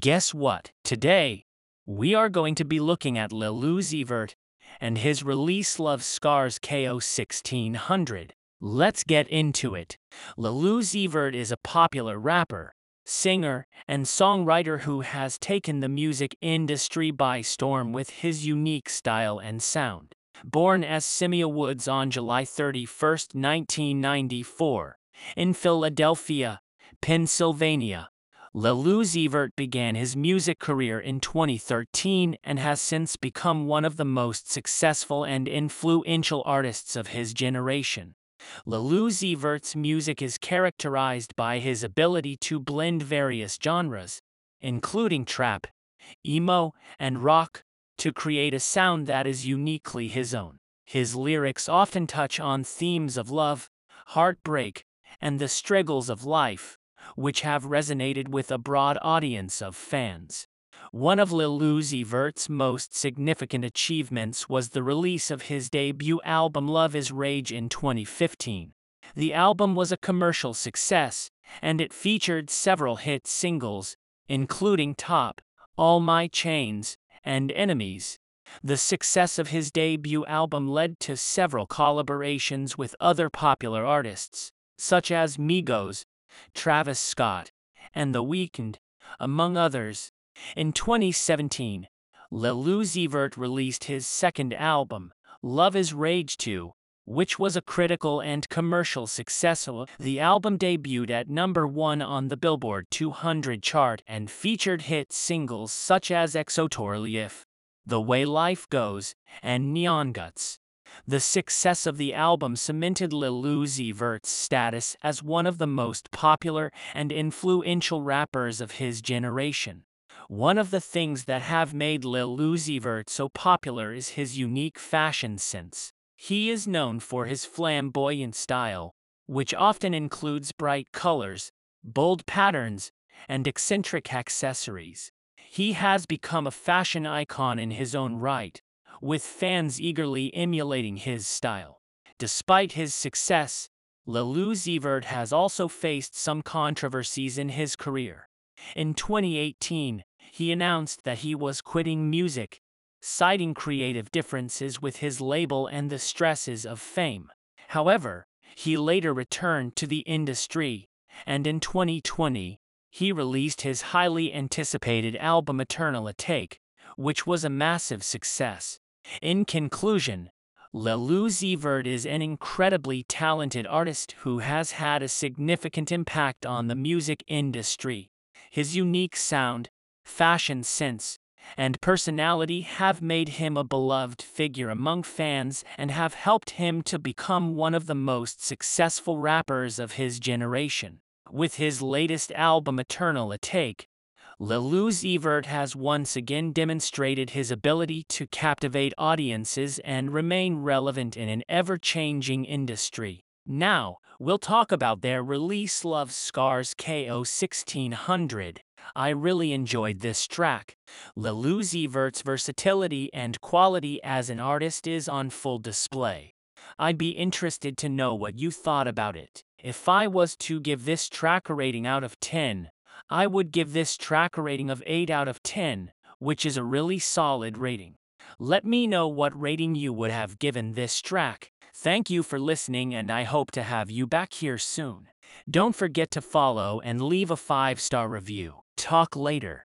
Guess what? Today, we are going to be looking at Lil Uzi Vert and his release Luv Scars KO 1600. Let's get into it. Lil Uzi Vert is a popular rapper, singer, and songwriter who has taken the music industry by storm with his unique style and sound. Born as Symere Woods on July 31, 1994, in Philadelphia, Pennsylvania, Lil Uzi Vert began his music career in 2013 and has since become one of the most successful and influential artists of his generation. Lil Uzi Vert's music is characterized by his ability to blend various genres, including trap, emo, and rock, to create a sound that is uniquely his own. His lyrics often touch on themes of love, heartbreak, and the struggles of life, which have resonated with a broad audience of fans. One of Lil Uzi Vert's most significant achievements was the release of his debut album Luv is Rage in 2015. The album was a commercial success, and it featured several hit singles, including Top, All My Chains, and Enemies. The success of his debut album led to several collaborations with other popular artists, such as Migos, Travis Scott, and The Weeknd, among others. In 2017, Lil Uzi Vert released his second album, Luv is Rage 2, which was a critical and commercial success. The album debuted at number one on the Billboard 200 chart and featured hit singles such as XO Tour Llif3, The Way Life Goes, and Neon Guts. The success of the album cemented Lil Uzi Vert's status as one of the most popular and influential rappers of his generation. One of the things that have made Lil Uzi Vert so popular is his unique fashion sense. He is known for his flamboyant style, which often includes bright colors, bold patterns, and eccentric accessories. He has become a fashion icon in his own right, with fans eagerly emulating his style. Despite his success, Lil Uzi Vert has also faced some controversies in his career. In 2018, he announced that he was quitting music, citing creative differences with his label and the stresses of fame. However, he later returned to the industry, and in 2020, he released his highly anticipated album Eternal Atake, which was a massive success. In conclusion, Lil Uzi Vert is an incredibly talented artist who has had a significant impact on the music industry. His unique sound, fashion sense, and personality have made him a beloved figure among fans and have helped him to become one of the most successful rappers of his generation. With his latest album Eternal Atake, Lil Uzi Vert has once again demonstrated his ability to captivate audiences and remain relevant in an ever-changing industry. Now, we'll talk about their release Luv Scars KO 1600. I really enjoyed this track. Lil Uzi Vert's versatility and quality as an artist is on full display. I'd be interested to know what you thought about it. If I was to give this track a rating out of 10, I would give this track a rating of 8 out of 10, which is a really solid rating. Let me know what rating you would have given this track. Thank you for listening and I hope to have you back here soon. Don't forget to follow and leave a 5-star review. Talk later.